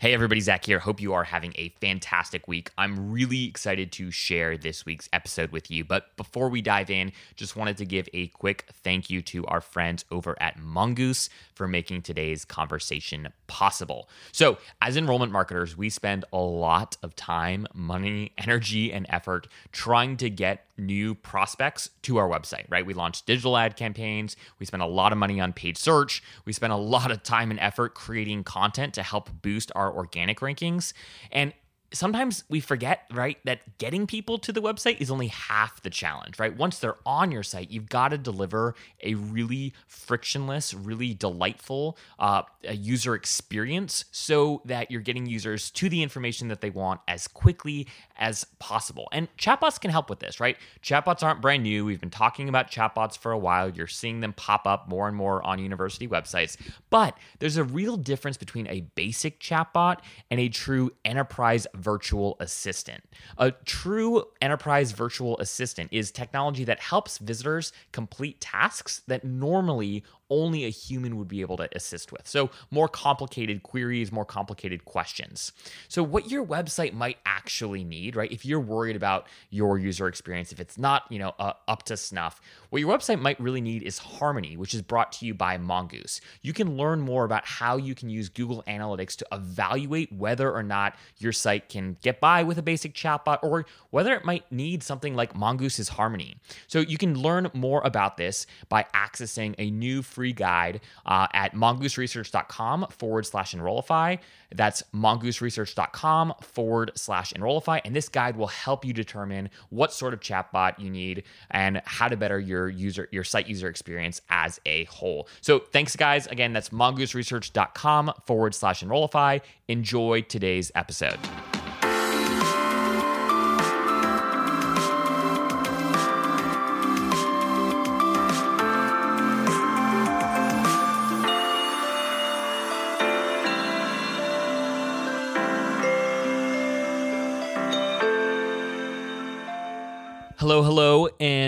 Hey, everybody, Zach here. Hope you are having a fantastic week. I'm really excited to share this week's episode with you. But before we dive in, just wanted to give a quick thank you to our friends over at Mongoose for making today's conversation possible. So, as enrollment marketers, we spend a lot of time, money, energy, and effort trying to get new prospects to our website, right? We launched digital ad campaigns. We spent a lot of money on paid search. We spent a lot of time and effort creating content to help boost our organic rankings. And sometimes we forget, right, that getting people to the website is only half the challenge, right? Once they're on your site, you've got to deliver a really frictionless, really delightful uh, user experience so that you're getting users to the information that they want as quickly as possible. And chatbots can help with this, right? Chatbots aren't brand new. We've been talking about chatbots for a while. You're seeing them pop up more and more on university websites. But there's a real difference between a basic chatbot and a true enterprise virtual assistant. A true enterprise virtual assistant is technology that helps visitors complete tasks that normally only a human would be able to assist with. So, more complicated queries, more complicated questions. So, what your website might actually need, right? If you're worried about your user experience, if it's not, you know, uh, up to snuff, what your website might really need is Harmony, which is brought to you by Mongoose. You can learn more about how you can use Google Analytics to evaluate whether or not your site can get by with a basic chatbot or whether it might need something like Mongoose's Harmony. So, you can learn more about this by accessing a new free free guide uh, at mongooseresearch.com forward slash enrollify. That's mongooseresearch.com forward slash enrollify. And this guide will help you determine what sort of chatbot you need and how to better your user, your site user experience as a whole. So thanks, guys. Again, that's mongooseresearch.com forward slash enrollify. Enjoy today's episode.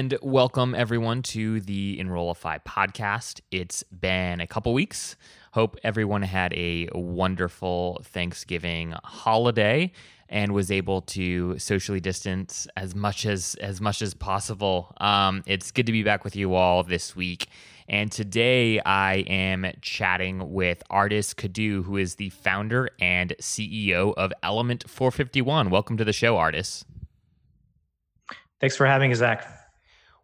And welcome everyone to the Enrollify podcast. It's been a couple weeks. Hope everyone had a wonderful Thanksgiving holiday and was able to socially distance as much as as much as possible. Um, it's good to be back with you all this week. And today I am chatting with Ardis Kadiu, who is the founder and CEO of Element 451. Welcome to the show, Ardis. Thanks for having us, Zach.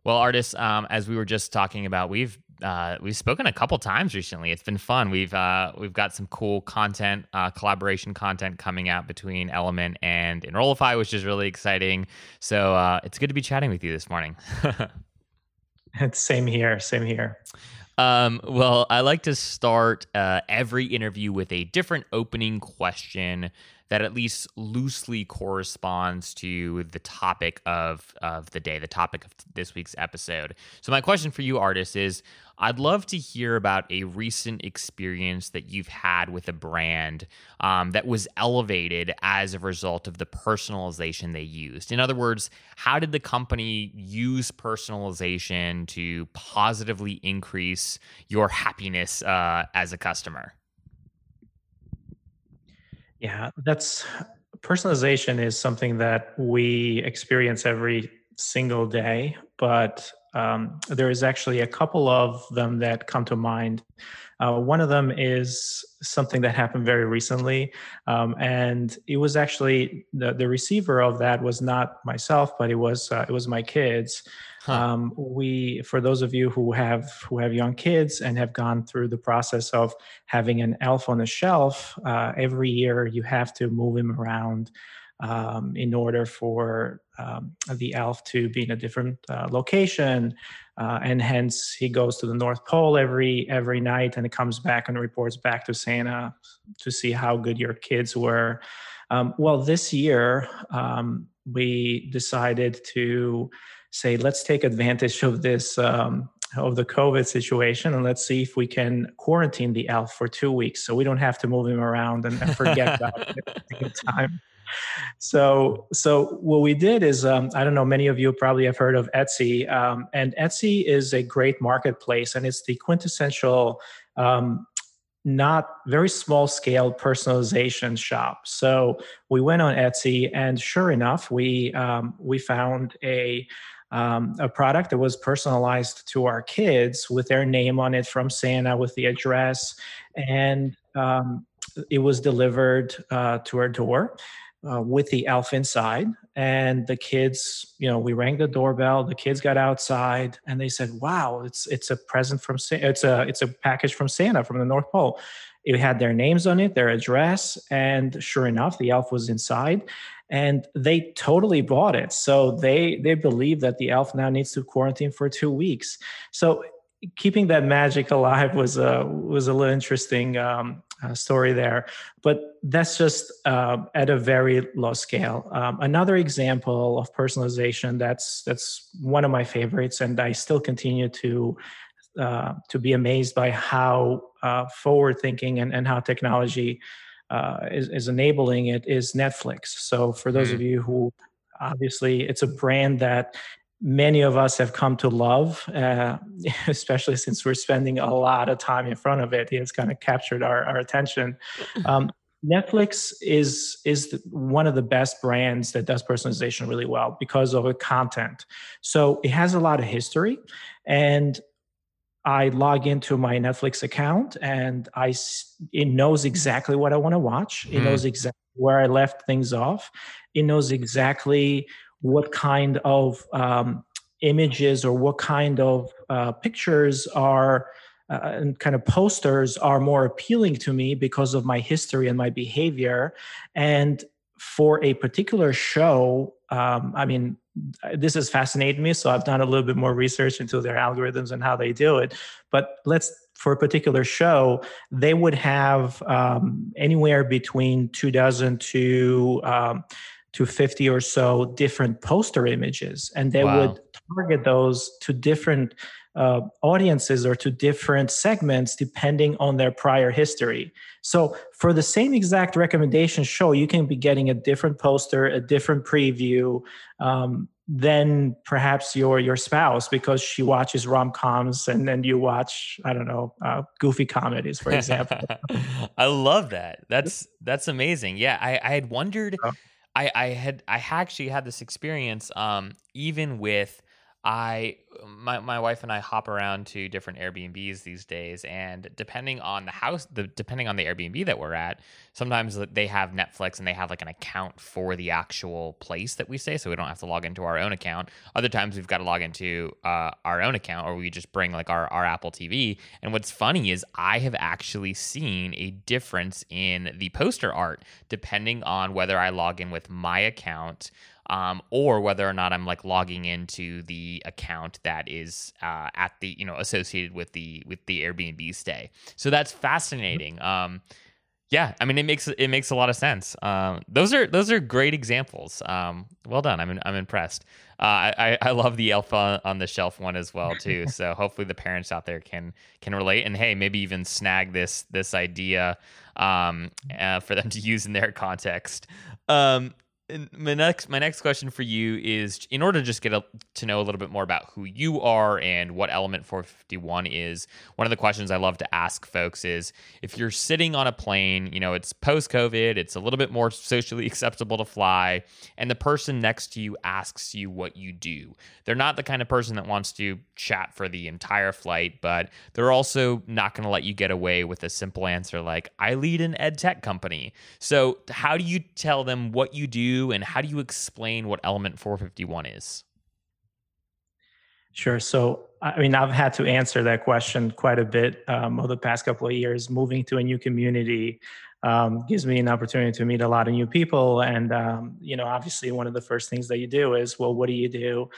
Well, Ardis, um, as we were just talking about, we've uh, we've spoken a couple times recently. It's been fun. We've uh, we've got some cool content, uh, collaboration content coming out between Element and Enrollify, which is really exciting. So uh, it's good to be chatting with you this morning. it's same here. Same here. Um, well, I like to start uh, every interview with a different opening question that at least loosely corresponds to the topic of of the day, the topic of this week's episode. So my question for you, Ardis, is I'd love to hear about a recent experience that you've had with a brand um, that was elevated as a result of the personalization they used. In other words, how did the company use personalization to positively increase your happiness uh, as a customer? Yeah, that's personalization is something that we experience every single day, but um, there is actually a couple of them that come to mind. Uh, one of them is something that happened very recently, um, and it was actually the, the receiver of that was not myself, but it was uh, it was my kids. Um, we, for those of you who have who have young kids and have gone through the process of having an elf on a shelf, uh, every year you have to move him around um, in order for um, the elf to be in a different uh, location, uh, and hence he goes to the North Pole every every night, and comes back and reports back to Santa to see how good your kids were. Um, well, this year um, we decided to say let's take advantage of this um, of the COVID situation and let's see if we can quarantine the elf for two weeks so we don't have to move him around and, and forget about it time so so what we did is um, i don't know many of you probably have heard of etsy um, and etsy is a great marketplace and it's the quintessential um, not very small scale personalization shop. So we went on Etsy, and sure enough, we um, we found a um, a product that was personalized to our kids with their name on it from Santa with the address, and um, it was delivered uh, to our door. Uh, with the elf inside. And the kids you know we rang the doorbell the kids got outside and they said wow it's it's a present from it's a it's a package from santa from the north pole. It had their names on it their address and sure enough the elf was inside and they totally bought it so they they believe that the elf now needs to quarantine for two weeks so keeping that magic alive was a was a little interesting um, uh, story there. But that's just uh, at a very low scale. Um, another example of personalization that's that's one of my favorites, and I still continue to uh, to be amazed by how uh, forward thinking and, and how technology uh, is, is enabling it is Netflix. So for those mm. of you who obviously it's a brand that many of us have come to love, uh, especially since we're spending a lot of time in front of it. It's kind of captured our, our attention. Um, Netflix is is one of the best brands that does personalization really well because of the content. So it has a lot of history, and I log into my Netflix account, and I it knows exactly what I want to watch. It mm. knows exactly where I left things off. It knows exactly what kind of um, images or what kind of uh, pictures are uh, and kind of posters are more appealing to me because of my history and my behavior and for a particular show um, i mean this has fascinated me so i've done a little bit more research into their algorithms and how they do it but let's for a particular show they would have um, anywhere between two dozen to um, to 50 or so different poster images and they wow. would target those to different uh, audiences or to different segments depending on their prior history. So for the same exact recommendation show you can be getting a different poster a different preview um, than perhaps your your spouse because she watches rom-coms and then you watch i don't know uh, goofy comedies for example. I love that. That's that's amazing. Yeah i i had wondered oh. I, I had I actually had this experience um, even with I my my wife and I hop around to different Airbnbs these days, and depending on the house, the depending on the Airbnb that we're at, sometimes they have Netflix and they have like an account for the actual place that we stay, so we don't have to log into our own account. Other times we've got to log into uh, our own account, or we just bring like our our Apple TV. And what's funny is I have actually seen a difference in the poster art depending on whether I log in with my account um, or whether or not I'm like logging into the account that is uh, at the you know associated with the with the Airbnb stay. So that's fascinating. Um, yeah, I mean it makes it makes a lot of sense. Um, those are those are great examples. Um, well done. I'm I'm impressed. Uh, I I love the elf on the shelf one as well too. so hopefully the parents out there can can relate and hey maybe even snag this this idea um, uh, for them to use in their context. My next my next question for you is in order to just get a, to know a little bit more about who you are and what element 451 is one of the questions i love to ask folks is if you're sitting on a plane you know it's post covid it's a little bit more socially acceptable to fly and the person next to you asks you what you do. They're not the kind of person that wants to chat for the entire flight but they're also not going to let you get away with a simple answer like i lead an ed tech company. So how do you tell them what you do and how do you explain what element 451 is? Sure. So, I mean, I've had to answer that question quite a bit um, over the past couple of years. Moving to a new community um, gives me an opportunity to meet a lot of new people. And, um, you know, obviously, one of the first things that you do is, well, what do you do?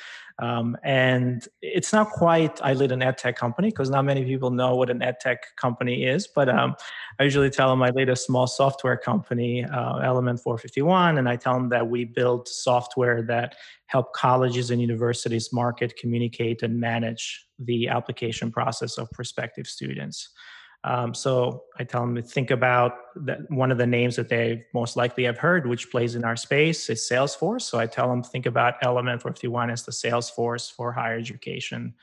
Um, and it's not quite, I lead an ed tech company because not many people know what an ed tech company is. But um, I usually tell them I lead a small software company, uh, Element 451, and I tell them that we build software that help colleges and universities market, communicate, and manage the application process of prospective students. Um, so I tell them to think about that one of the names that they most likely have heard, which plays in our space, is Salesforce. So I tell them think about Element 51 as the Salesforce for higher education.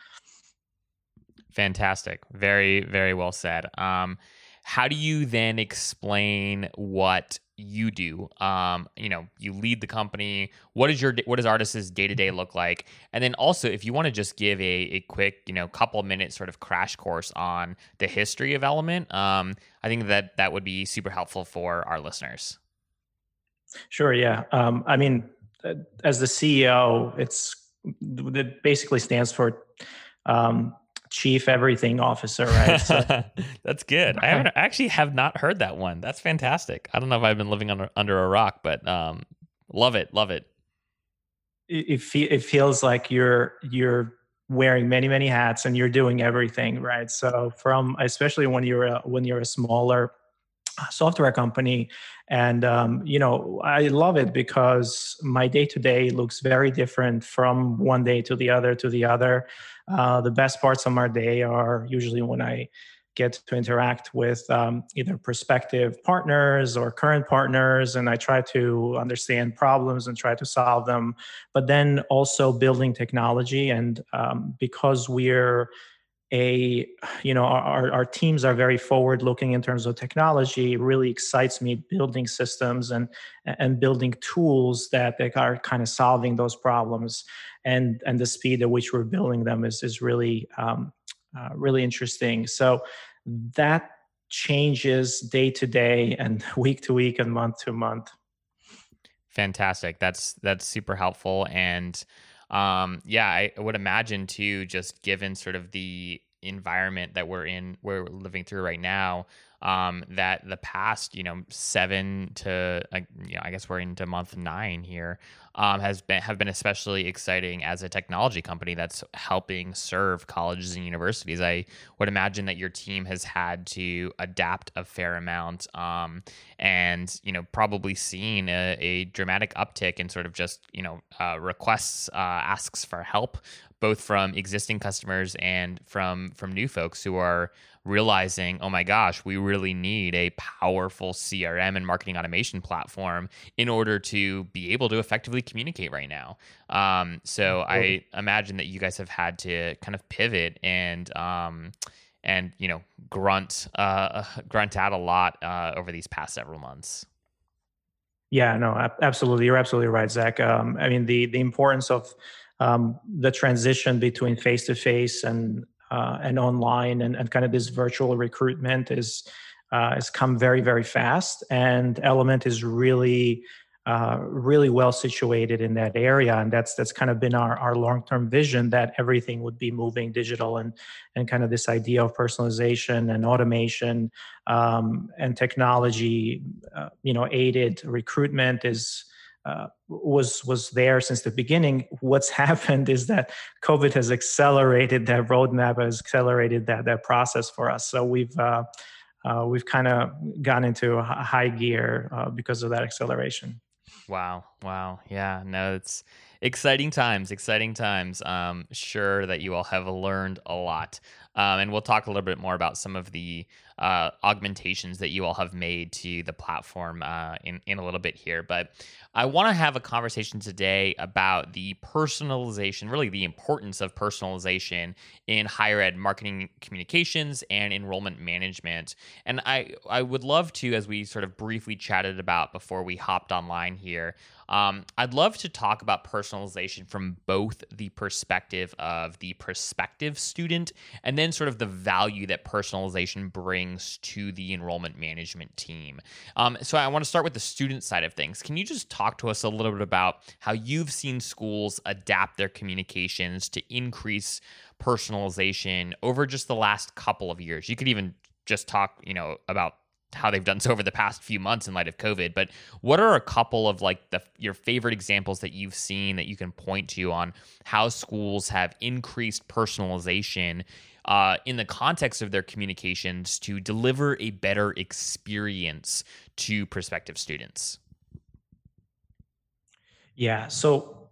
Fantastic. Very, very well said. Um, how do you then explain what you do? Um you know you lead the company. What is your what does Ardis's day-to-day look like? And then also if you want to just give a, a quick you know couple minute sort of crash course on the history of element um i think that that would be super helpful for our listeners. Sure yeah. Um i mean uh, as the ceo it's it basically stands for um chief everything officer, right? So, That's good. I haven't actually have not heard that one. That's fantastic. I don't know if I've been living under under a rock, but um, love it, love it. It, it, it feels like you're you're wearing many many hats and you're doing everything right so from especially when you're a, when you're a smaller software company and um, you know i love it because my day to day looks very different from one day to the other to the other uh, the best parts of my day are usually when I get to interact with um, either prospective partners or current partners, and I try to understand problems and try to solve them. But then also building technology, and um, because we're a you know our, our teams are very forward looking in terms of technology it really excites me building systems and and building tools that, that are kind of solving those problems and and the speed at which we're building them is is really um, uh, really interesting. So that changes day to day and week to week and month to month. Fantastic. That's that's super helpful and um yeah, I would imagine too just given sort of the environment that we're in we're living through right now um, that the past, you know, seven to, uh, you know, I guess we're into month nine here, um, has been have been especially exciting as a technology company that's helping serve colleges and universities. I would imagine that your team has had to adapt a fair amount, um, and you know, probably seen a, a, dramatic uptick in sort of just you know uh, requests, uh, asks for help both from existing customers and from from new folks who are realizing, oh my gosh, we really need a powerful CRM and marketing automation platform in order to be able to effectively communicate right now. Um, so I imagine that you guys have had to kind of pivot and um, and you know grunt uh, grunt out a lot uh, over these past several months. Yeah, no, absolutely. You're absolutely right, Zach. Um, I mean, the the importance of um, the transition between face to face and uh, and online and, and kind of this virtual recruitment is uh, has come very very fast and element is really uh, really well situated in that area and that's that's kind of been our, our long-term vision that everything would be moving digital and and kind of this idea of personalization and automation um, and technology uh, you know aided recruitment is uh, was was there since the beginning. What's happened is that COVID has accelerated that roadmap, has accelerated that that process for us. So we've uh, uh, we've kind of gone into high gear uh, because of that acceleration. Wow! Wow! Yeah. No, it's exciting times. Exciting times. Um, sure that you all have learned a lot. Um, and we'll talk a little bit more about some of the uh, augmentations that you all have made to the platform uh, in, in a little bit here. But I want to have a conversation today about the personalization, really the importance of personalization in higher ed marketing communications and enrollment management. And I, I would love to, as we sort of briefly chatted about before we hopped online here, um, I'd love to talk about personalization from both the perspective of the prospective student and then sort of the value that personalization brings to the enrollment management team. Um, so I want to start with the student side of things. Can you just talk to us a little bit about how you've seen schools adapt their communications to increase personalization over just the last couple of years? You could even just talk, you know, about how they've done so over the past few months in light of COVID. But what are a couple of like the your favorite examples that you've seen that you can point to on how schools have increased personalization uh, in the context of their communications to deliver a better experience to prospective students? Yeah. So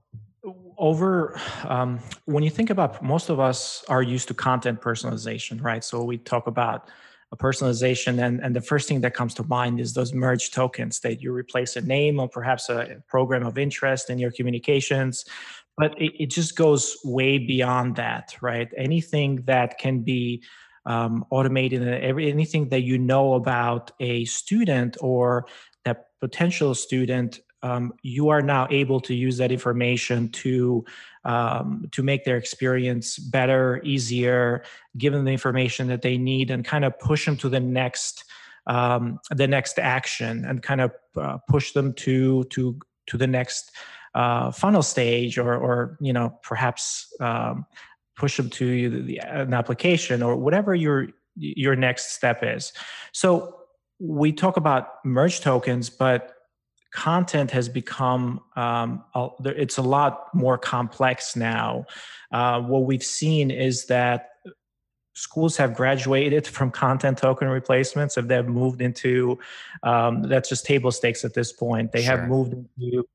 over um, when you think about most of us are used to content personalization, right? So we talk about a personalization and, and the first thing that comes to mind is those merge tokens that you replace a name or perhaps a program of interest in your communications but it, it just goes way beyond that right? Anything that can be um, automated every anything that you know about a student or that potential student um, you are now able to use that information to um, to make their experience better, easier, give them the information that they need, and kind of push them to the next um, the next action, and kind of uh, push them to to to the next uh, funnel stage, or or you know perhaps um, push them to the, an application or whatever your your next step is. So we talk about merge tokens, but content has become um, a, it's a lot more complex now. Uh, what we've seen is that schools have graduated from content token replacements if they've moved into um, that's just table stakes at this point they sure. have moved into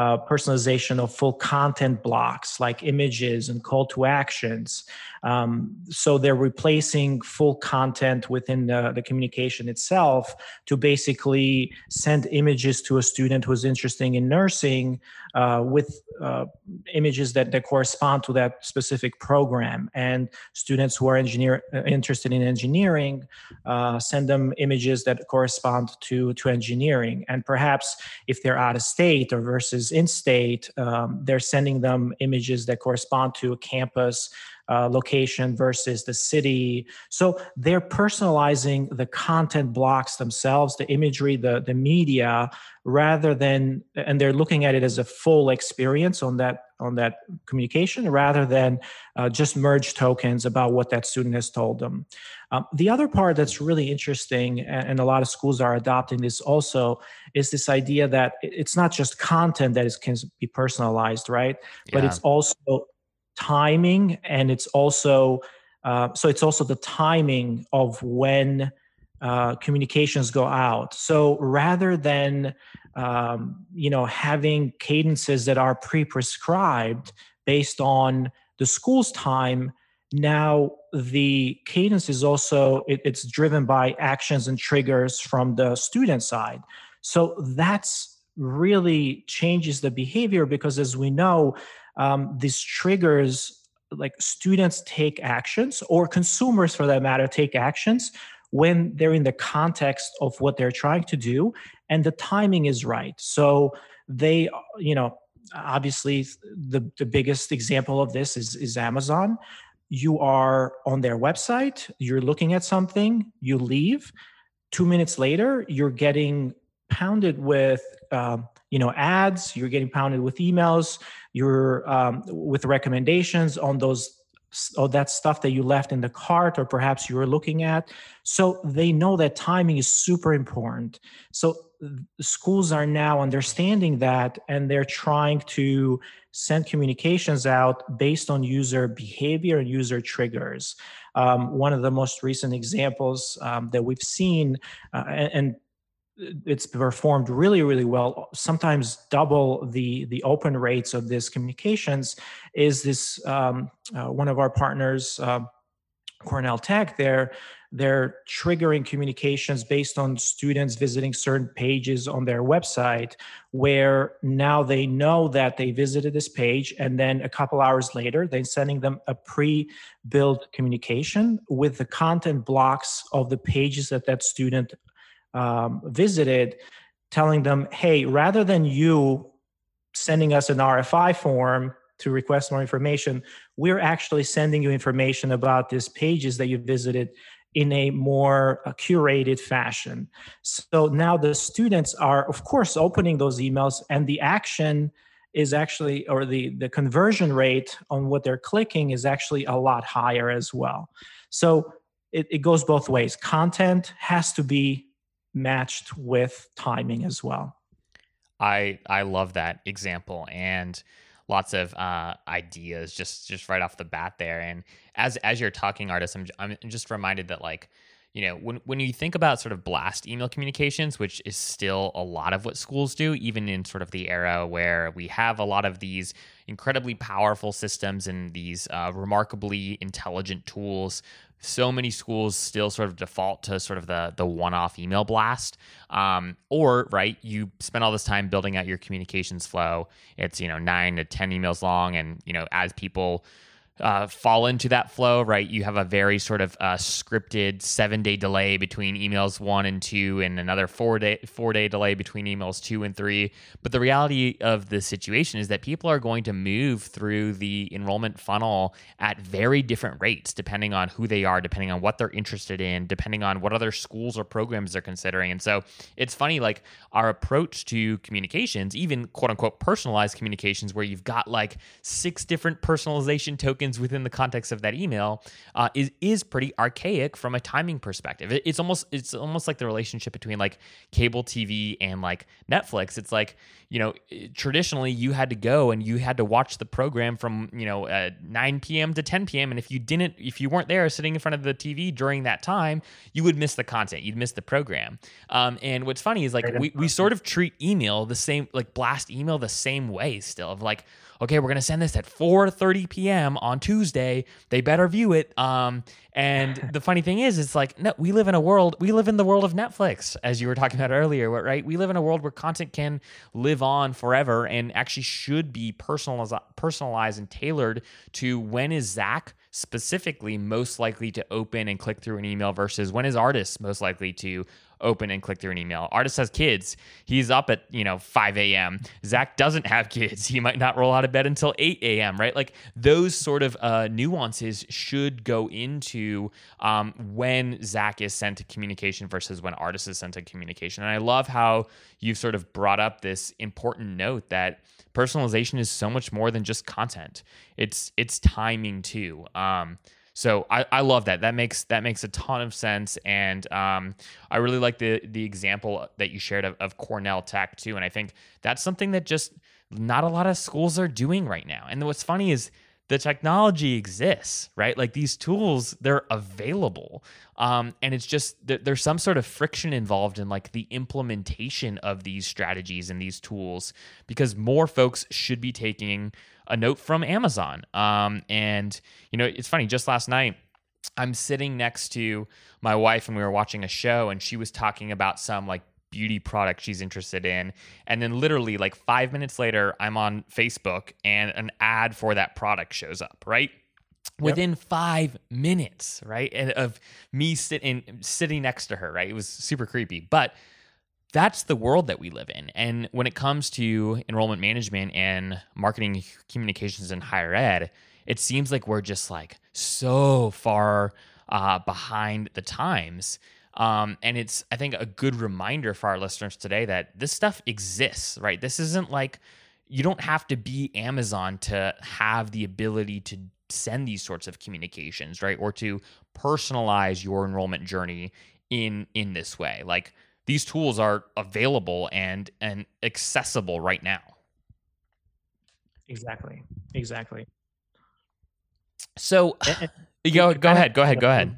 uh, personalization of full content blocks like images and call to actions. Um, so they're replacing full content within the, the, communication itself to basically send images to a student who's interested in nursing uh, with uh, images that, that correspond to that specific program. And students who are engineer uh, interested in engineering uh, send them images that correspond to, to engineering. And perhaps if they're out of state or versus in state, um, they're sending them images that correspond to a campus uh, location versus the city. So they're personalizing the content blocks themselves, the imagery, the, the media, rather than, and they're looking at it as a full experience on that on that communication rather than uh, just merge tokens about what that student has told them. Um, the other part that's really interesting, and, and, a lot of schools are adopting this also, is this idea that it's not just content that is can be personalized, right? Yeah. But it's also timing and it's also uh, so it's also the timing of when uh, communications go out. So rather than um, you know having cadences that are pre-prescribed based on the school's time now the cadence is also it, it's driven by actions and triggers from the student side. So that's really changes the behavior because as we know um, these triggers like students take actions or consumers for that matter take actions when they're in the context of what they're trying to do and the timing is right. So they you know obviously the, the biggest example of this is, is amazon. You are on their website you're looking at something you leave. Two minutes later you're getting pounded with um, you know ads you're getting pounded with emails you're um, with recommendations on those all that stuff that you left in the cart or perhaps you were looking at. So they know that timing is super important. So schools are now understanding that and they're trying to send communications out based on user behavior and user triggers. Um, one of the most recent examples um, that we've seen uh, and, and it's performed really really well. Sometimes double the the open rates of these communications is this um, uh, one of our partners uh, cornell tech they're they're triggering communications based on students visiting certain pages on their website where now they know that they visited this page and then a couple hours later they're sending them a pre-built communication with the content blocks of the pages that that student um, visited telling them, hey, rather than you sending us an RFI form to request more information, we're actually sending you information about these pages that you visited in a more uh, curated fashion. So now the students are, of course, opening those emails, and the action is actually, or the, the conversion rate on what they're clicking is actually a lot higher as well. So it, it goes both ways. Content has to be matched with timing as well. I I love that example and lots of uh, ideas just just right off the bat there. And as as you're talking, Ardis, I'm I'm just reminded that like you know when when you think about sort of blast email communications, which is still a lot of what schools do, even in sort of the era where we have a lot of these incredibly powerful systems and these uh, remarkably intelligent tools so many schools still sort of default to sort of the the one-off email blast. Um, or right you spend all this time building out your communications flow. It's you know nine to ten emails long. And you know as people uh, fall into that flow, right? You have a very sort of uh, scripted seven day delay between emails one and two, and another four day four day delay between emails two and three. But the reality of the situation is that people are going to move through the enrollment funnel at very different rates, depending on who they are, depending on what they're interested in, depending on what other schools or programs they're considering. And so it's funny, like our approach to communications, even quote unquote personalized communications, where you've got like six different personalization tokens within the context of that email uh, is is pretty archaic from a timing perspective. It, it's almost it's almost like the relationship between like cable TV and like Netflix. It's like you know traditionally you had to go and you had to watch the program from you know uh, 9 p.m. to 10 p.m. and if you didn't if you weren't there sitting in front of the TV during that time, you would miss the content. You'd miss the program. Um, and what's funny is like we, we sort of treat email the same like blast email the same way still of like okay, we're gonna send this at 4:30 p.m. on Tuesday. They better view it. Um, and the funny thing is, it's like no, we live in a world. We live in the world of Netflix, as you were talking about earlier, right? We live in a world where content can live on forever and actually should be personalized, personalized and tailored to when is Zach specifically most likely to open and click through an email versus when is Ardis most likely to open and click through an email. Ardis has kids. He's up at, you know, 5 a.m. Zach doesn't have kids. He might not roll out of bed until 8 a.m., right? Like those sort of uh, nuances should go into um, when Zach is sent to communication versus when Ardis is sent to communication. And I love how you've sort of brought up this important note that personalization is so much more than just content. It's it's timing too. Um, so I, I love that. That makes that makes a ton of sense, and um, I really like the the example that you shared of, of Cornell Tech too. And I think that's something that just not a lot of schools are doing right now. And what's funny is the technology exists, right? Like these tools, they're available. Um, and it's just there's some sort of friction involved in like the implementation of these strategies and these tools because more folks should be taking a note from Amazon. Um, and, you know, it's funny, just last night, I'm sitting next to my wife and we were watching a show and she was talking about some like beauty product she's interested in. And then literally like five minutes later, I'm on Facebook and an ad for that product shows up, right? Yep. Within five minutes, right? And of me sitting sitting next to her, right? It was super creepy. But that's the world that we live in. And when it comes to enrollment management and marketing communications in higher ed, it seems like we're just like so far uh, behind the times. Um, and it's, I think, a good reminder for our listeners today that this stuff exists, right? This isn't like you don't have to be Amazon to have the ability to send these sorts of communications, right? Or to personalize your enrollment journey in in this way. Like these tools are available and and accessible right now. Exactly. Exactly. So go go ahead, go ahead, go ahead.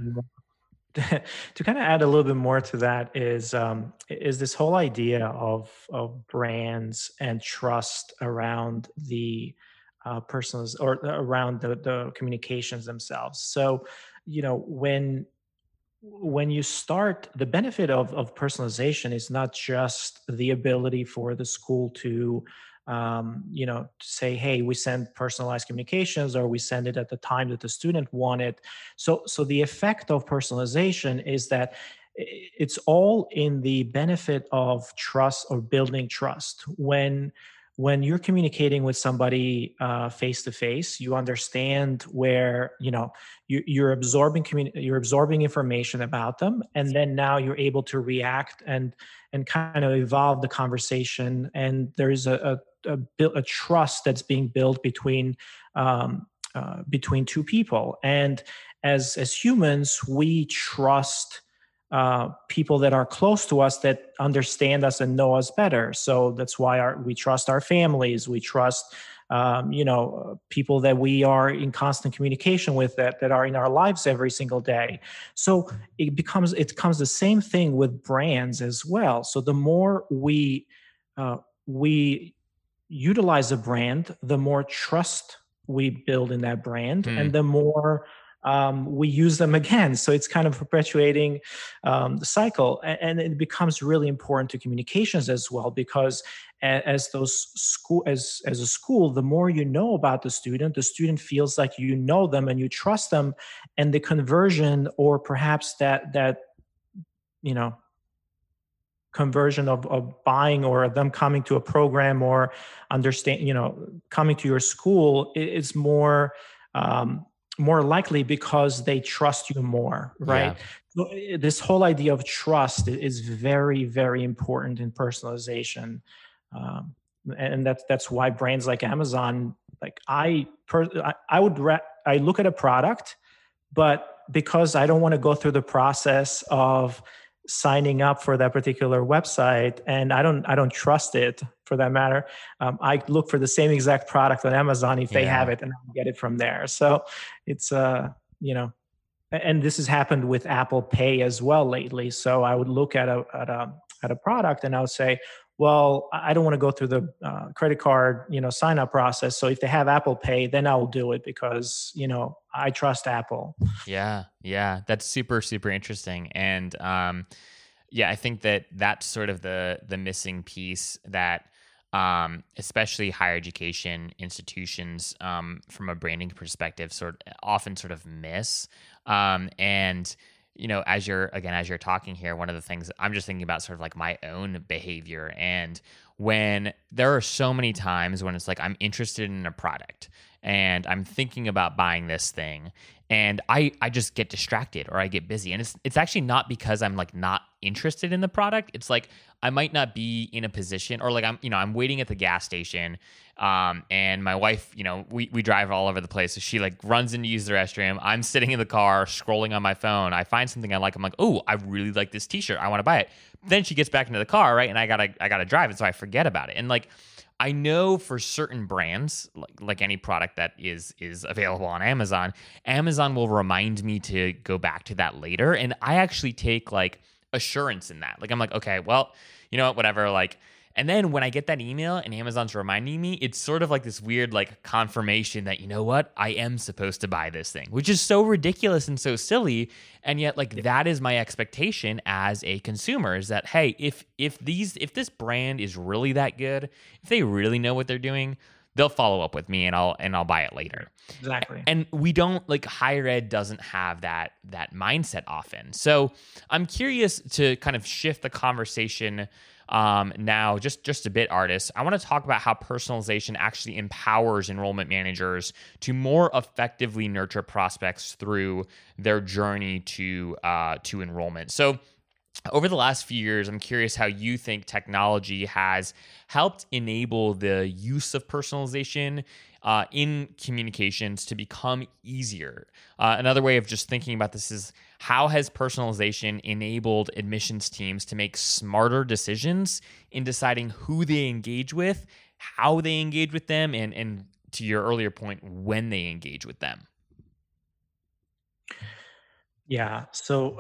to kind of add a little bit more to that is um, is this whole idea of of brands and trust around the uh, personals or around the the communications themselves. So, you know, when when you start the benefit of, of personalization is not just the ability for the school to um, you know to say hey we send personalized communications or we send it at the time that the student wanted so so the effect of personalization is that it's all in the benefit of trust or building trust. When when you're communicating with somebody face to face you understand where you know you, are absorbing communi- you're absorbing information about them and then now you're able to react and and kind of evolve the conversation. And there's a a, a, a trust that's being built between um, uh, between two people. And as as humans we trust uh, people that are close to us that understand us and know us better. So that's why our, we trust our families. We trust, um, you know, people that we are in constant communication with that that are in our lives every single day. So it becomes it becomes the same thing with brands as well. So the more we uh, we utilize a brand, the more trust we build in that brand, mm. and the more um, we use them again. So it's kind of perpetuating um, the cycle, and, and, it becomes really important to communications as well because as those school as as a school, the more you know about the student, the student feels like you know them and you trust them, and the conversion or perhaps that that you know conversion of, of buying or them coming to a program or understand you know coming to your school is more um, more likely because they trust you more right yeah. so eh, this whole idea of trust is very very important in personalization um, and that's that's why brands like amazon like i per, I, I would re- i look at a product but because i don't want to go through the process of signing up for that particular website and i don't i don't trust it for that matter. Um, i look for the same exact product on amazon if yeah. they have it and i get it from there. So it's uh you know and this has happened with apple pay as well lately. So i would look at a at a at a product and i would say well i don't want to go through the uh, credit card you know sign up process so if they have apple pay then i will do it because you know I trust Apple. Yeah, yeah, that's super super interesting, and um, yeah, I think that that's sort of the the missing piece that um, especially higher education institutions um, from a branding perspective sort often sort of miss um, and you know as you're again as you're talking here one of the things i'm just thinking about sort of like my own behavior. And when there are so many times when it's like i'm interested in a product and I'm thinking about buying this thing and I I just get distracted or I get busy. And it's it's actually not because I'm like not interested in the product it's like I might not be in a position or like I'm you know I'm waiting at the gas station um, and my wife you know we we drive all over the place so she like runs in to use the restroom. I'm sitting in the car scrolling on my phone. I find something I like I'm like oh I really like this t-shirt I want to buy it. Then she gets back into the car right and I got to I got to drive it so I forget about it and like I know for certain brands, like like any product that is is available on Amazon, Amazon will remind me to go back to that later, and I actually take like assurance in that. Like I'm like, okay, well, you know what, whatever. Like and then when I get that email and Amazon's reminding me, it's sort of like this weird like confirmation that you know what, I am supposed to buy this thing, which is so ridiculous and so silly. And yet like that is my expectation as a consumer is that hey, if if these if this brand is really that good, if they really know what they're doing, they'll follow up with me and I'll and I'll buy it later. Exactly. And we don't like higher ed doesn't have that that mindset often. So I'm curious to kind of shift the conversation um, now, just just a bit, Ardis. I want to talk about how personalization actually empowers enrollment managers to more effectively nurture prospects through their journey to uh, to enrollment. So. Over the last few years, I'm curious how you think technology has helped enable the use of personalization uh, in communications to become easier. Uh, another way of just thinking about this is how has personalization enabled admissions teams to make smarter decisions in deciding who they engage with, how they engage with them, and, and to your earlier point, when they engage with them? Yeah. So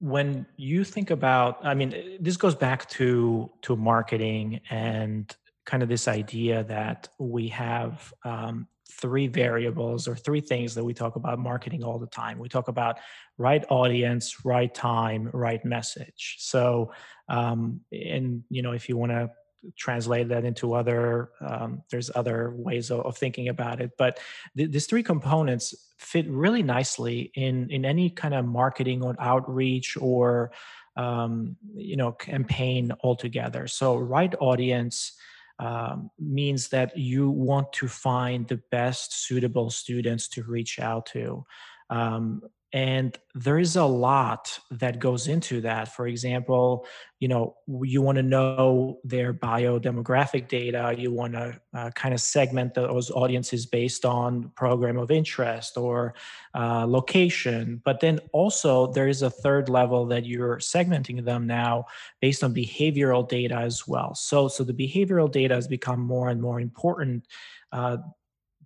when you think about i mean this goes back to to marketing and kind of this idea that we have um, three variables or three things that we talk about marketing all the time. We talk about right audience, right time, right message. So, um, and you know, if you want to translate that into other, um, there's other ways of, of, thinking about it. But th- these three components fit really nicely in in any kind of marketing or outreach or um, you know campaign altogether. So, right audience um, means that you want to find the best suitable students to reach out to. Um, and there is a lot that goes into that. For example you know you want to know their biodemographic data you want to uh, kind of segment those audiences based on program of interest or uh, location. But then also there is a third level that you're segmenting them now based on behavioral data as well. So so the behavioral data has become more and more important uh,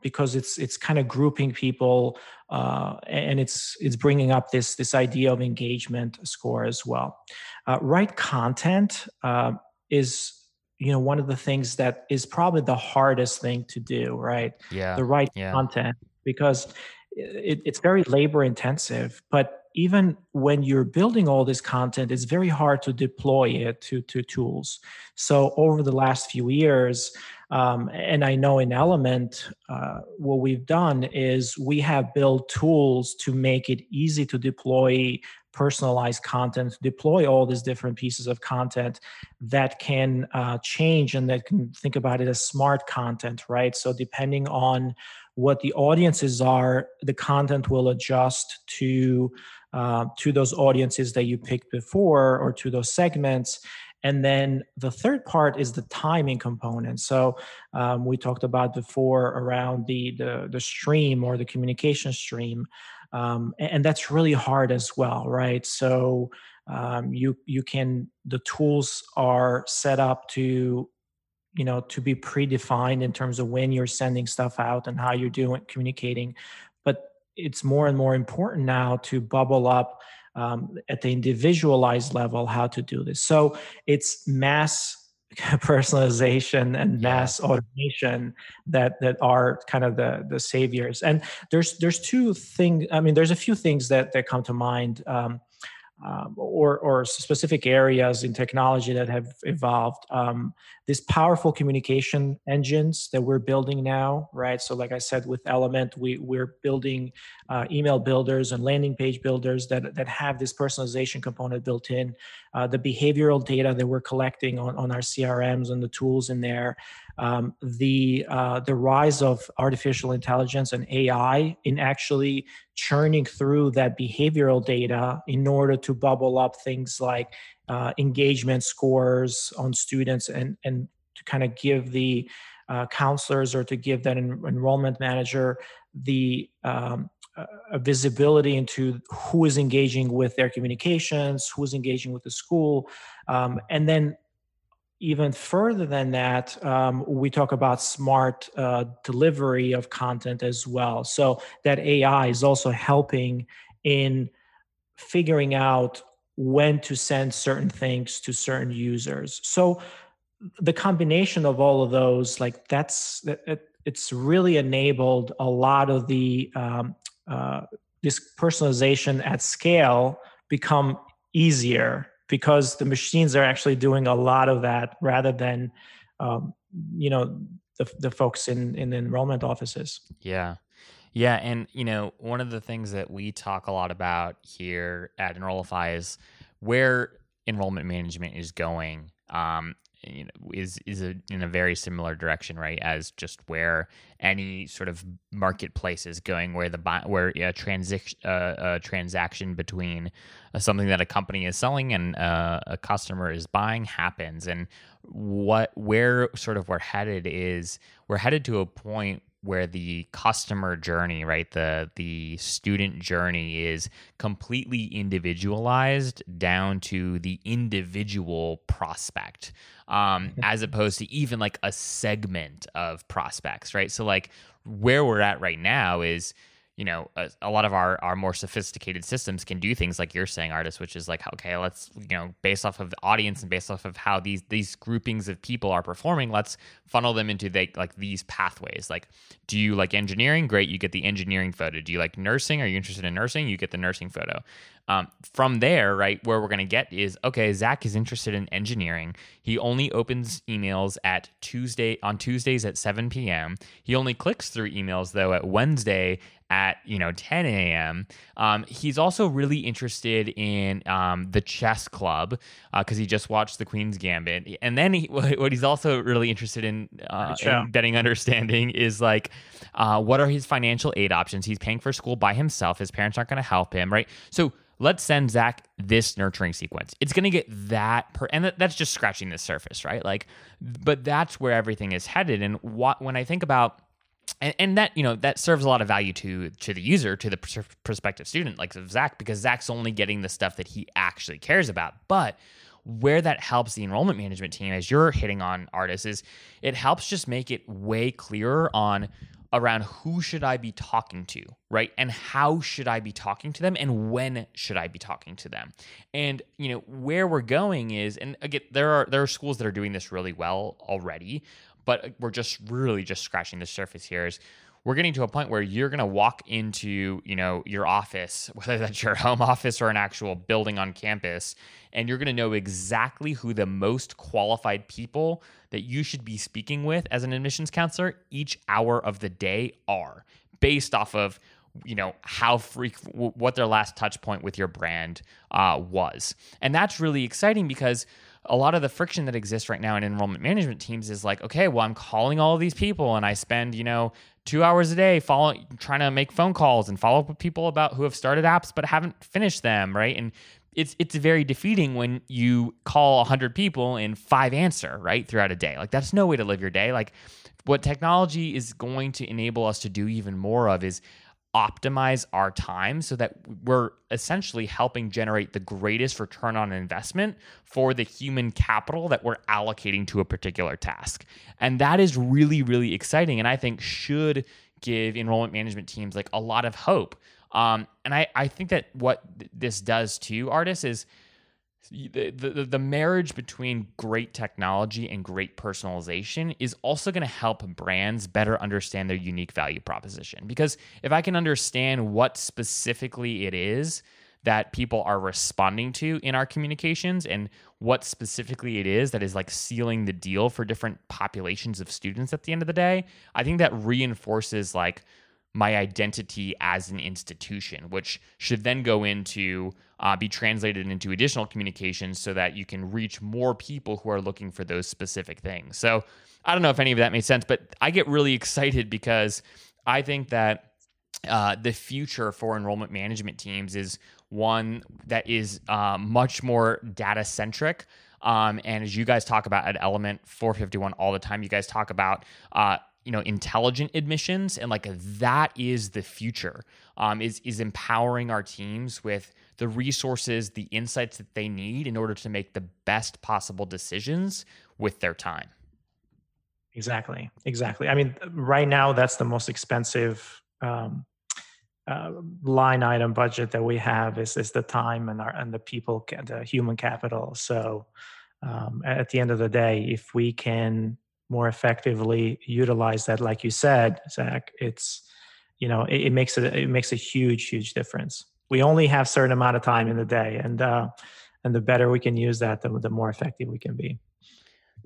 because it's it's kind of grouping people uh, and it's it's bringing up this this idea of engagement score as well. Uh, right content uh, is you know one of the things that is probably the hardest thing to do. Right. Yeah. The right yeah. content because it, it's very labor intensive but even when you're building all this content it's very hard to deploy it to, to tools. So over the last few years um, and i know in element uh, what we've done is we have built tools to make it easy to deploy personalized content deploy all these different pieces of content that can uh, change and that can think about it as smart content right? So depending on what the audiences are, the content will adjust to uh, to those audiences that you picked before or to those segments. And then the third part is the timing component. So um, we talked about before around the, the the stream or the communication stream, um, and, and, that's really hard as well, right? So um, you you can the tools are set up to you know to be predefined in terms of when you're sending stuff out and how you're doing communicating it's more and more important now to bubble up um, at the individualized level how to do this. So it's mass personalization and mass automation that that are kind of the the saviors. And there's there's two things i mean there's a few things that that come to mind. Um, um, or, or specific areas in technology that have evolved. Um, these powerful communication engines that we're building now, right? So, like I said, with Element, we, we're building uh, email builders and landing page builders that, that have this personalization component built in. Uh, the behavioral data that we're collecting on, on our CRMs and the tools in there um, the uh, the rise of artificial intelligence and AI in actually churning through that behavioral data in order to bubble up things like uh, engagement scores on students and and to kind of give the uh, counselors or to give that en- enrollment manager the um, visibility into who is engaging with their communications, who is engaging with the school, um, and then even further than that, um, we talk about smart uh, delivery of content as well. So that AI is also helping in figuring out when to send certain things to certain users. So the combination of all of those, like that's it, it's really enabled a lot of the um, uh, this personalization at scale become easier because the machines are actually doing a lot of that rather than um, you know the, the folks in in the enrollment offices. Yeah. Yeah and you know one of the things that we talk a lot about here at enrollify is where enrollment management is going. Um, you know, is is a, in a very similar direction, right? As just where any sort of marketplace is going, where the where a transition uh, a transaction between uh, something that a company is selling and uh, a customer is buying happens, and what where sort of we're headed is we're headed to a point where the customer journey, right, the the student journey is completely individualized down to the individual prospect, um, mm-hmm. as opposed to even like a segment of prospects, right? So like where we're at right now is you know a, a, lot of our our more sophisticated systems can do things like you're saying Ardis which is like okay let's you know based off of the audience and based off of how these these groupings of people are performing let's funnel them into the, like these pathways. Like do you like engineering? Great you get the engineering photo. Do you like nursing? Are you interested in nursing? You get the nursing photo. Um, from there, right, where we're going to get is okay, Zach is interested in engineering. He only opens emails at Tuesday on Tuesdays at 7 p.m. He only clicks through emails though at Wednesday at you know 10 a.m. Um, he's also really interested in um, the chess club because uh, he just watched the Queen's Gambit, and then he, what he's also really interested in, uh, in getting understanding is like uh, what are his financial aid options? He's paying for school by himself. His parents aren't going to help him, right? So let's send Zach this nurturing sequence. It's going to get that, per- and that's just scratching the surface, right? Like, but that's where everything is headed. And what when I think about and, and that you know that serves a lot of value to to the user to the pr- prospective student like zach because zach's only getting the stuff that he actually cares about but where that helps the enrollment management team as you're hitting on Ardis is it helps just make it way clearer on around who should I be talking to, right? And how should I be talking to them and when should I be talking to them? And you know, where we're going is and again there are there are schools that are doing this really well already, but we're just really just scratching the surface here is we're getting to a point where you're going to walk into you know your office whether that's your home office or an actual building on campus and you're going to know exactly who the most qualified people that you should be speaking with as an admissions counselor each hour of the day are based off of you know how freak what their last touch point with your brand uh, was. And that's really exciting because a lot of the friction that exists right now in enrollment management teams is like, okay, well, I'm calling all these people and I spend, you know, two hours a day following trying to make phone calls and follow up with people about who have started apps but haven't finished them, right? And it's it's very defeating when you call 100 people and five answer, right, throughout a day. Like that's no way to live your day. Like what technology is going to enable us to do even more of is optimize our time so that we're essentially helping generate the greatest return on investment for the human capital that we're allocating to a particular task. And that is really, really exciting. And I think should give enrollment management teams like a lot of hope. Um, and I, I think that what th- this does to Ardis is the, the, the marriage between great technology and great personalization is also going to help brands better understand their unique value proposition. Because if I can understand what specifically it is that people are responding to in our communications and what specifically it is that is like sealing the deal for different populations of students at the end of the day, I think that reinforces like my identity as an institution, which should then go into uh, be translated into additional communications so that you can reach more people who are looking for those specific things. So I don't know if any of that made sense, but I get really excited because I think that uh, the future for enrollment management teams is one that is uh, much more data centric. Um, and as you guys talk about at Element 451 all the time, you guys talk about uh, you know intelligent admissions and like that is the future um, is is empowering our teams with the resources the insights that they need in order to make the best possible decisions with their time. Exactly. Exactly. I mean right now that's the most expensive um, uh, line item budget that we have is is the time and our and the people the human capital. So um, at the end of the day if we can more effectively utilize that like you said zach it's you know it, it, makes it it makes a huge huge difference we only have certain amount of time in the day and uh and the better we can use that the, the more effective we can be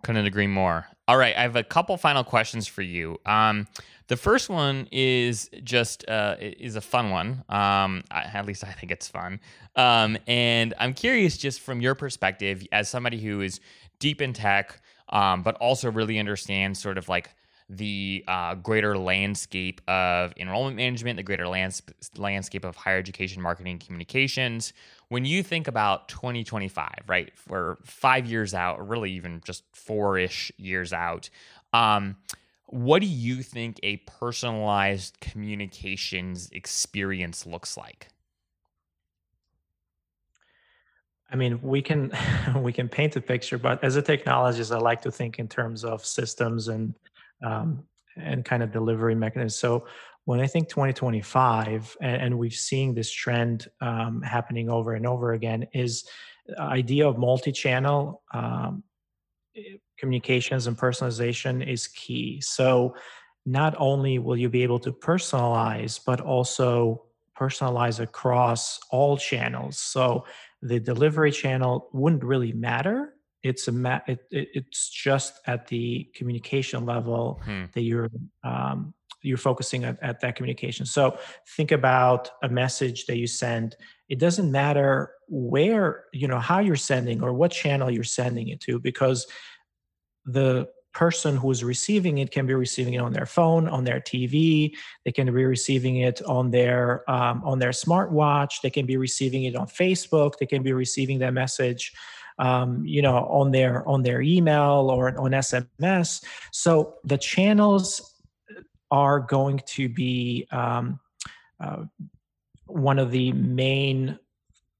couldn't agree more all right i have a couple final questions for you um the first one is just uh, is a fun one. Um, at least I think it's fun. Um, and I'm curious, just from your perspective, as somebody who is deep in tech, um, but also really understand sort of like the uh, greater landscape of enrollment management, the greater lands- landscape of higher education marketing communications. When you think about 2025, right, we're five years out, or really even just four ish years out, um, what do you think a personalized communications experience looks like? I mean, we can we can paint a picture, but as a technologist, I like to think in terms of systems and um, and kind of delivery mechanisms. So when I think 2025, and, and we've seen this trend um, happening over and over again, is idea of multi-channel um, communications and personalization is key. So not only will you be able to personalize, but also personalize across all channels. So the delivery channel wouldn't really matter. It's a ma- it, it, it's just at the communication level hmm. that you're um, you're focusing at, at that communication. So think about a message that you send. It doesn't matter where you know how you're sending or what channel you're sending it to because the person who is receiving it can be receiving it on their phone, on their TV. They can be receiving it on their um, on their smartwatch. They can be receiving it on Facebook. They can be receiving that message, um, you know, on their on their email or on SMS. So the channels are going to be um, uh, one of the main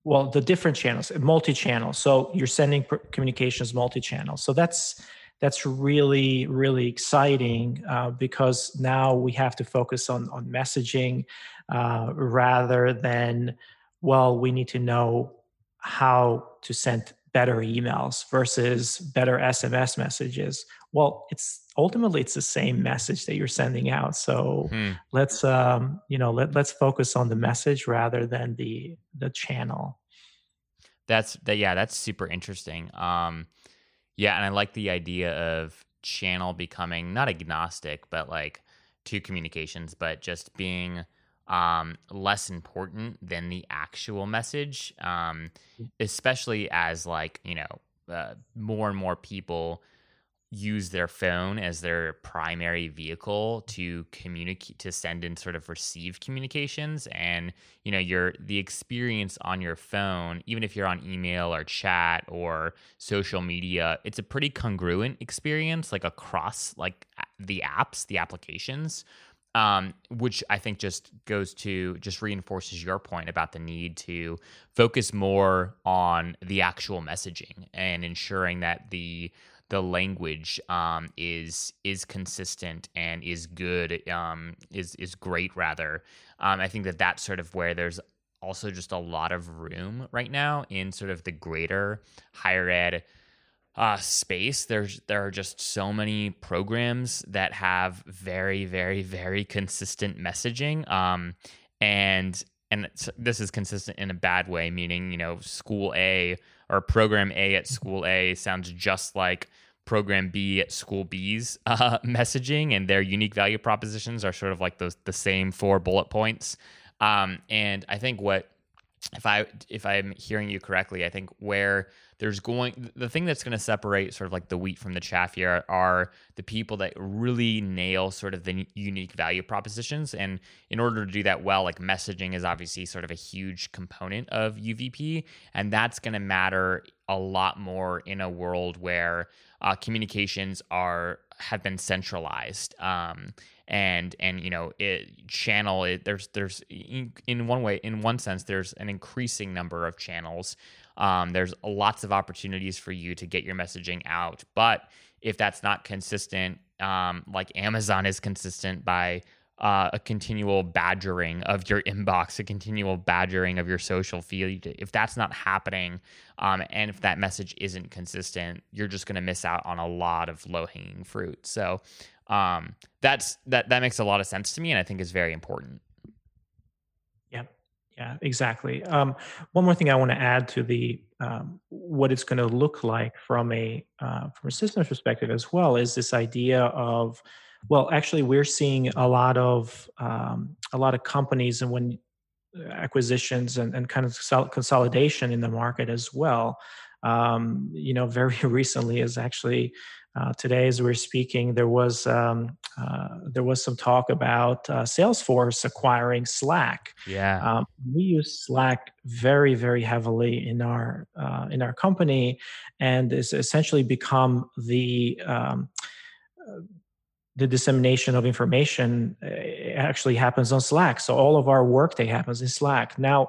well the different channels multi-channel so you're sending communications multi-channel so that's that's really really exciting uh, because now we have to focus on on messaging uh, rather than well we need to know how to send better emails versus better sms messages. Well it's ultimately it's the same message that you're sending out. So hmm. let's um you know let, let's focus on the message rather than the the channel. That's that yeah that's super interesting. Um yeah and i like the idea of channel becoming not agnostic but like to communications but just being um less important than the actual message um mm. especially as like you know uh, more and more people use their phone as their primary vehicle to communicate to send and sort of receive communications. And you know your the experience on your phone even if you're on email or chat or social media it's a pretty congruent experience like across like the apps the applications um, which I think just goes to just reinforces your point about the need to focus more on the actual messaging and ensuring that the the language um, is is consistent and is good um, is is great rather. Um, i think that that's sort of where there's also just a lot of room right now in sort of the greater higher ed uh, space. There's there are just so many programs that have very very very consistent messaging um, and and this is consistent in a bad way meaning you know school a or program A at school A sounds just like program B at school B's uh, messaging, and their unique value propositions are sort of like those the same four bullet points. Um, and I think what if I if I'm hearing you correctly, I think where there's going the thing that's going to separate sort of like the wheat from the chaff here are the people that really nail sort of the unique value propositions. And in order to do that well like messaging is obviously sort of a huge component of UVP and that's going to matter a lot more in a world where uh, communications are have been centralized. Um, and and you know it channel it there's there's in, one way in one sense there's an increasing number of channels um, there's lots of opportunities for you to get your messaging out but if that's not consistent um, like amazon is consistent by uh, a continual badgering of your inbox, a continual badgering of your social feed. If that's not happening, um, and if that message isn't consistent, you're just going to miss out on a lot of low hanging fruit. So um, that's that that makes a lot of sense to me, and I think is very important. Yeah, yeah, exactly. Um, one more thing I want to add to the um, what it's going to look like from a uh, from a systems perspective as well is this idea of well, actually, we're seeing a lot of um, a lot of companies and when acquisitions and, and kind of consolidation in the market as well. Um, you know, very recently is actually uh, today as we're speaking, there was um, uh, there was some talk about uh, Salesforce acquiring Slack. Yeah, um, we use Slack very very heavily in our uh, in our company, and it's essentially become the um, the dissemination of information actually happens on Slack. So all of our workday happens in Slack. Now,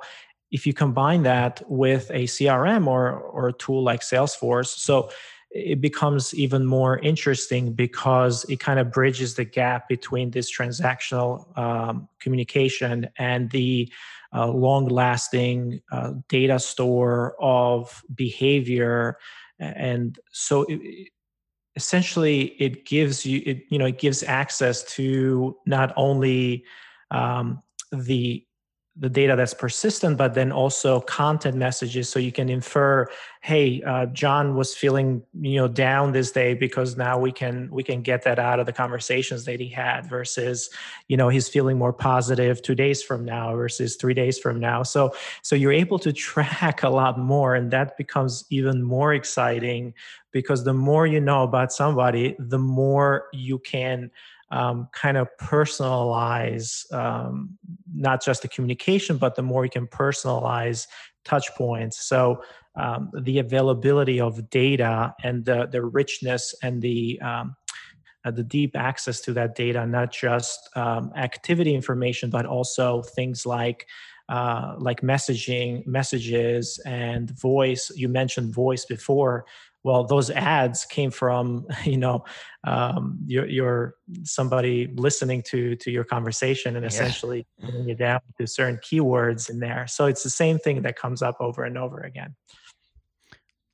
if you combine that with a CRM or or a tool like Salesforce, so it becomes even more interesting because it kind of bridges the gap between this transactional um, communication and the uh, long lasting uh, data store of behavior. And so it, essentially it gives you it you know it gives access to not only um, the the data that's persistent, but then also content messages. So you can infer, hey, uh, John was feeling you know down this day because now we can we can get that out of the conversations that he had versus you know he's feeling more positive two days from now versus three days from now. So so you're able to track a lot more, and that becomes even more exciting because the more you know about somebody, the more you can um, kind of personalize um, not just the communication, but the more you can personalize touch points. So um, the availability of data and the, the richness and the um, uh, the deep access to that data, not just um, activity information, but also things like uh, like messaging, messages, and voice. You mentioned voice before well those ads came from you know um, your, your somebody listening to to your conversation and essentially yeah. putting it down to certain keywords in there. So it's the same thing that comes up over and over again.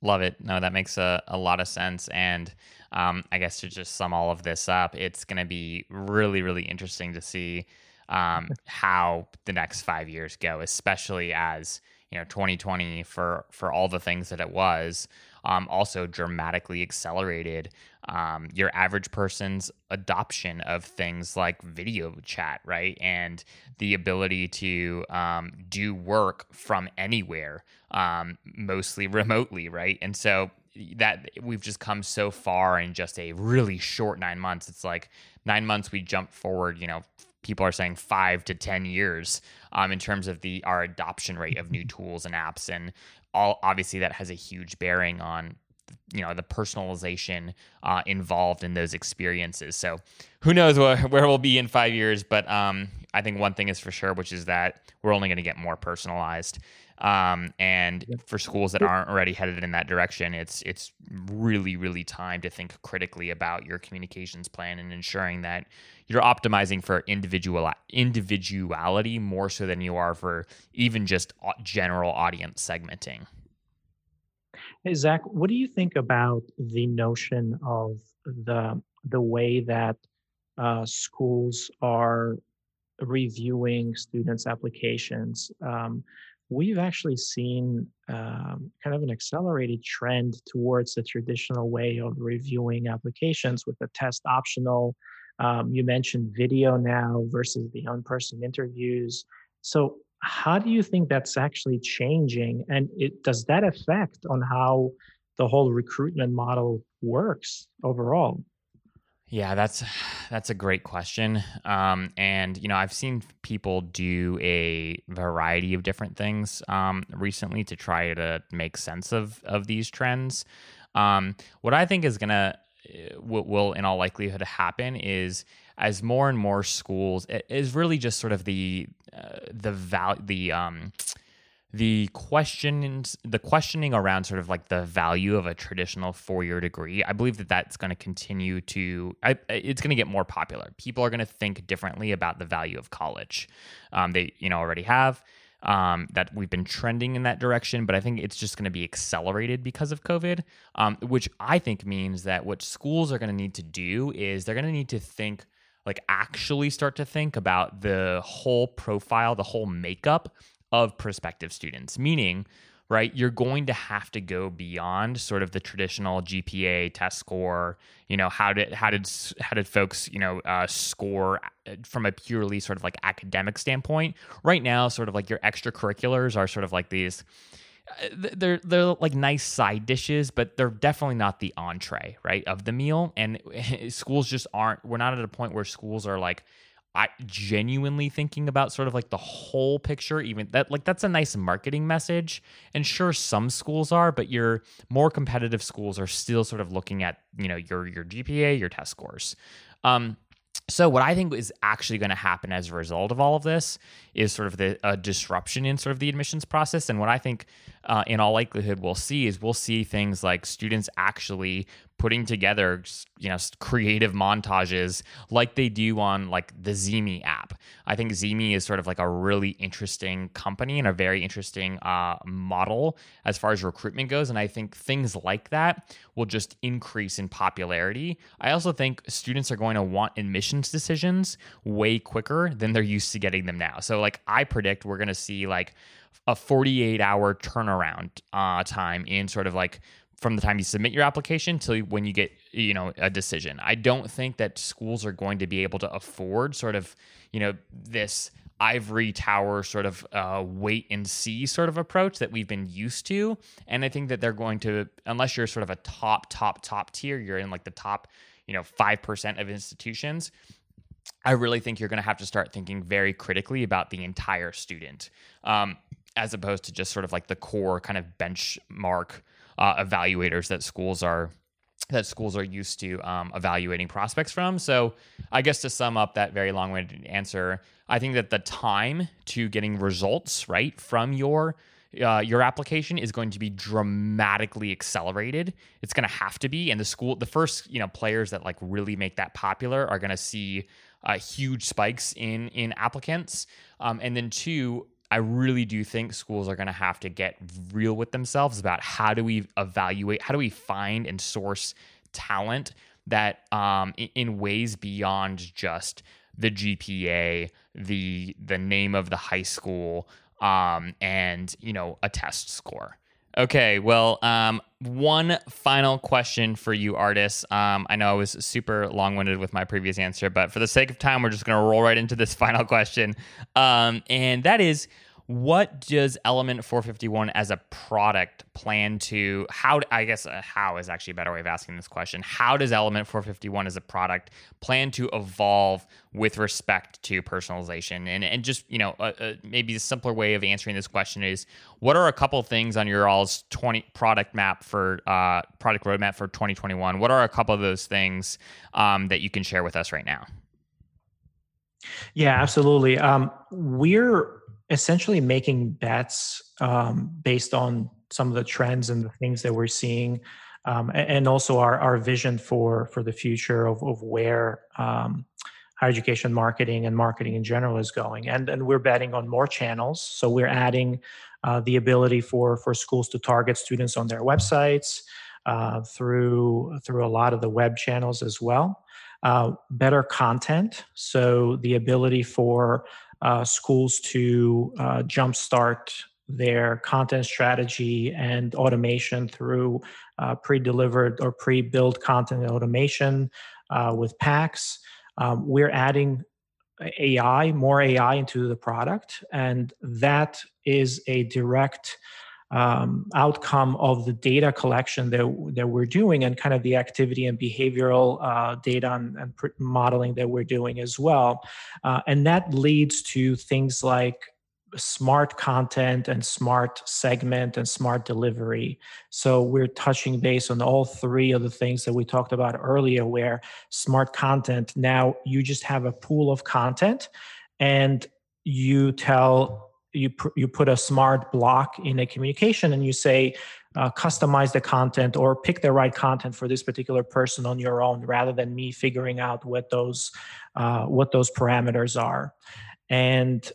Love it. No that makes a, a lot of sense. And um, I guess to just sum all of this up, it's going to be really, really interesting to see um, how the next five years go, especially as you know 2020 for for all the things that it was um, also dramatically accelerated um, your average person's adoption of things like video chat, right? And the ability to um, do work from anywhere, um, mostly remotely, right? And so that we've just come so far in just a really short nine months. It's like nine months we jump forward, you know, people are saying five to ten years um, in terms of the our adoption rate of new tools and apps and all obviously that has a huge bearing on you know the personalization uh, involved in those experiences. So who knows where, where we'll be in five years but um, i think one thing is for sure which is that we're only going to get more personalized. Um, and for schools that aren't already headed in that direction it's it's really really time to think critically about your communications plan and ensuring that you're optimizing for individual individuality more so than you are for even just general audience segmenting Hey, Zach, what do you think about the notion of the the way that uh, schools are reviewing students' applications? Um, we've actually seen um, kind of an accelerated trend towards the traditional way of reviewing applications with the test optional. Um, you mentioned video now versus the in-person interviews. So how do you think that's actually changing? And it, does that affect on how the whole recruitment model works overall? Yeah that's that's a great question. Um, and you know i've seen people do a variety of different things um, recently to try to make sense of of these trends. Um, what i think is gonna what will in all likelihood happen is as more and more schools it is really just sort of the uh, the val the um the questions the questioning around sort of like the value of a traditional four-year degree. I believe that that's going to continue to I, it's going to get more popular. People are going to think differently about the value of college um, they you know already have um, that we've been trending in that direction, but I think it's just going to be accelerated because of COVID, um, which I think means that what schools are going to need to do is they're going to need to think like actually start to think about the whole profile, the whole makeup of prospective students, meaning, right, you're going to have to go beyond sort of the traditional GPA test score. You know, how did how did how did folks you know uh, score uh, from a purely sort of like academic standpoint? Right now, sort of like your extracurriculars are sort of like these uh, they're they're like nice side dishes, but they're definitely not the entree, right, of the meal. And schools just aren't. We're not at a point where schools are like, I genuinely thinking about sort of like the whole picture. Even that, like that's a nice marketing message. And sure, some schools are, but your more competitive schools are still sort of looking at you know your your GPA, your test scores. Um, so what I think is actually going to happen as a result of all of this is sort of the a disruption in sort of the admissions process. And what I think, uh, in all likelihood, we'll see is we'll see things like students actually putting together you know creative montages like they do on like the Zemi app. I think Zemi is sort of like a really interesting company and a very interesting uh, model as far as recruitment goes, and I think things like that will just increase in popularity. I also think students are going to want admissions decisions way quicker than they're used to getting them now. So like I predict we're going to see like a 48 hour turnaround uh, time in sort of like from the time you submit your application till when you get you know a decision. I don't think that schools are going to be able to afford sort of you know this ivory tower sort of uh, wait and see sort of approach that we've been used to. And i think that they're going to unless you're sort of a top top top tier you're in like the top you know 5% of institutions i really think you're going to have to start thinking very critically about the entire student. Um, as opposed to just sort of like the core kind of benchmark uh, evaluators that schools are that schools are used to um, evaluating prospects from. So, I guess to sum up that very long-winded answer, I think that the time to getting results right from your uh, your application is going to be dramatically accelerated. It's going to have to be, and the school, the first you know players that like really make that popular are going to see uh, huge spikes in in applicants, um, and then two, I really do think schools are going to have to get real with themselves about how do we evaluate, how do we find and source talent that um, in ways beyond just the GPA, the the name of the high school, um, and you know a test score. Okay, well, um, one final question for you, Ardis. Um, I know I was super long winded with my previous answer, but for the sake of time, we're just going to roll right into this final question. Um, and that is what does element 451 as a product plan to how i guess uh, how is actually a better way of asking this question. How does element 451 as a product plan to evolve with respect to personalization? And and just you know uh, uh, maybe a simpler way of answering this question is what are a couple things on your all's 20 product map for uh, product roadmap for 2021 what are a couple of those things um, that you can share with us right now? Yeah absolutely. Um, we're essentially making bets um, based on some of the trends and the things that we're seeing, um, and also our, our vision for for the future of, of where um, higher education marketing and marketing in general is going. And and we're betting on more channels. So we're adding uh, the ability for for schools to target students on their websites uh, through through a lot of the web channels as well. Uh, better content, so the ability for uh, schools to uh, jumpstart their content strategy and automation through uh, pre-delivered or pre-built content automation uh, with packs. Um, we're adding AI, more AI into the product, and that is a direct um, outcome of the data collection that, that we're doing and kind of the activity and behavioral uh, data and, and, modeling that we're doing as well. Uh, and that leads to things like smart content and smart segment and smart delivery. So we're touching base on all three of the things that we talked about earlier, where smart content now you just have a pool of content and you tell you pr- you put a smart block in a communication and you say uh, customize the content or pick the right content for this particular person on your own rather than me figuring out what those uh, what those parameters are. And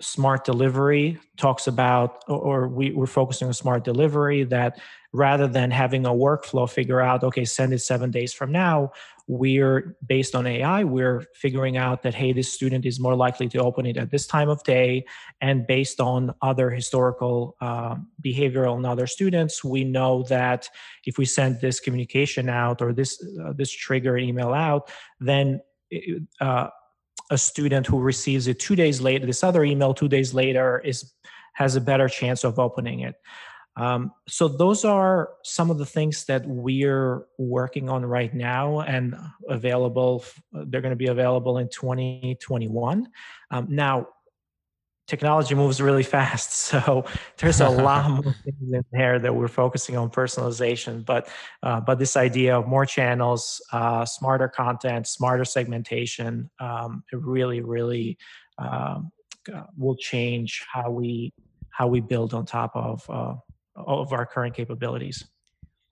smart delivery talks about or we, we're focusing on smart delivery that rather than having a workflow figure out okay send it seven days from now we're based on ai we're figuring out that hey this student is more likely to open it at this time of day and based on other historical uh, behavioral and other students we know that if we send this communication out or this uh, this trigger email out then uh, a student who receives it two days later, this other email two days later is has a better chance of opening it. Um, so those are some of the things that we're working on right now and available. They're going to be available in 2021. Um, now, technology moves really fast so there's a lot more things in there that we're focusing on personalization but uh, but this idea of more channels uh, smarter content smarter segmentation um, it really really um, will change how we how we build on top of uh, of our current capabilities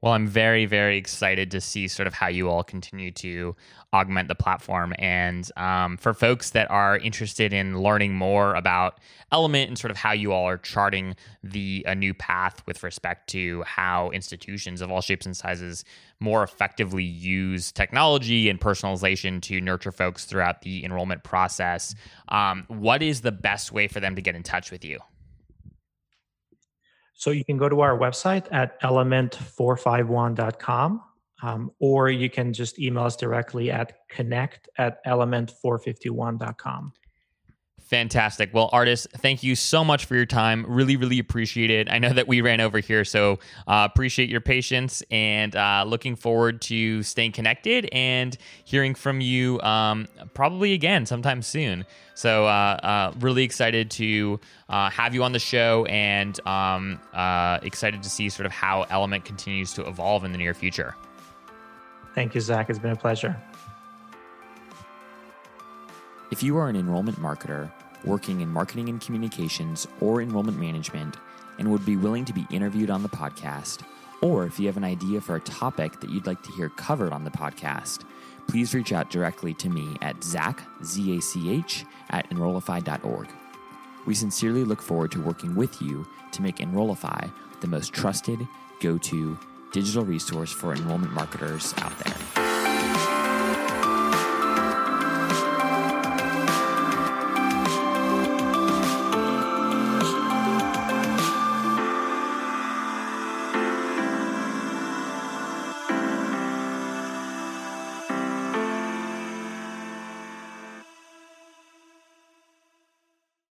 well, I'm very, very excited to see sort of how you all continue to augment the platform. And um, for folks that are interested in learning more about Element and sort of how you all are charting the a new path with respect to how institutions of all shapes and sizes more effectively use technology and personalization to nurture folks throughout the enrollment process, um, what is the best way for them to get in touch with you? So you can go to our website at element451.com, um, or you can just email us directly at connect at element451.com. Fantastic. Well, Ardis, thank you so much for your time. Really, really appreciate it. I know that we ran over here, so uh, appreciate your patience and uh, looking forward to staying connected and hearing from you um, probably again sometime soon. So, uh, uh really excited to uh, have you on the show and um, uh, excited to see sort of how Element continues to evolve in the near future. Thank you, Zach. It's been a pleasure. If you are an enrollment marketer working in marketing and communications or enrollment management and would be willing to be interviewed on the podcast, or if you have an idea for a topic that you'd like to hear covered on the podcast, please reach out directly to me at zach, Z-A-C-H, at enrollify.org. We sincerely look forward to working with you to make Enrollify the most trusted, go-to digital resource for enrollment marketers out there.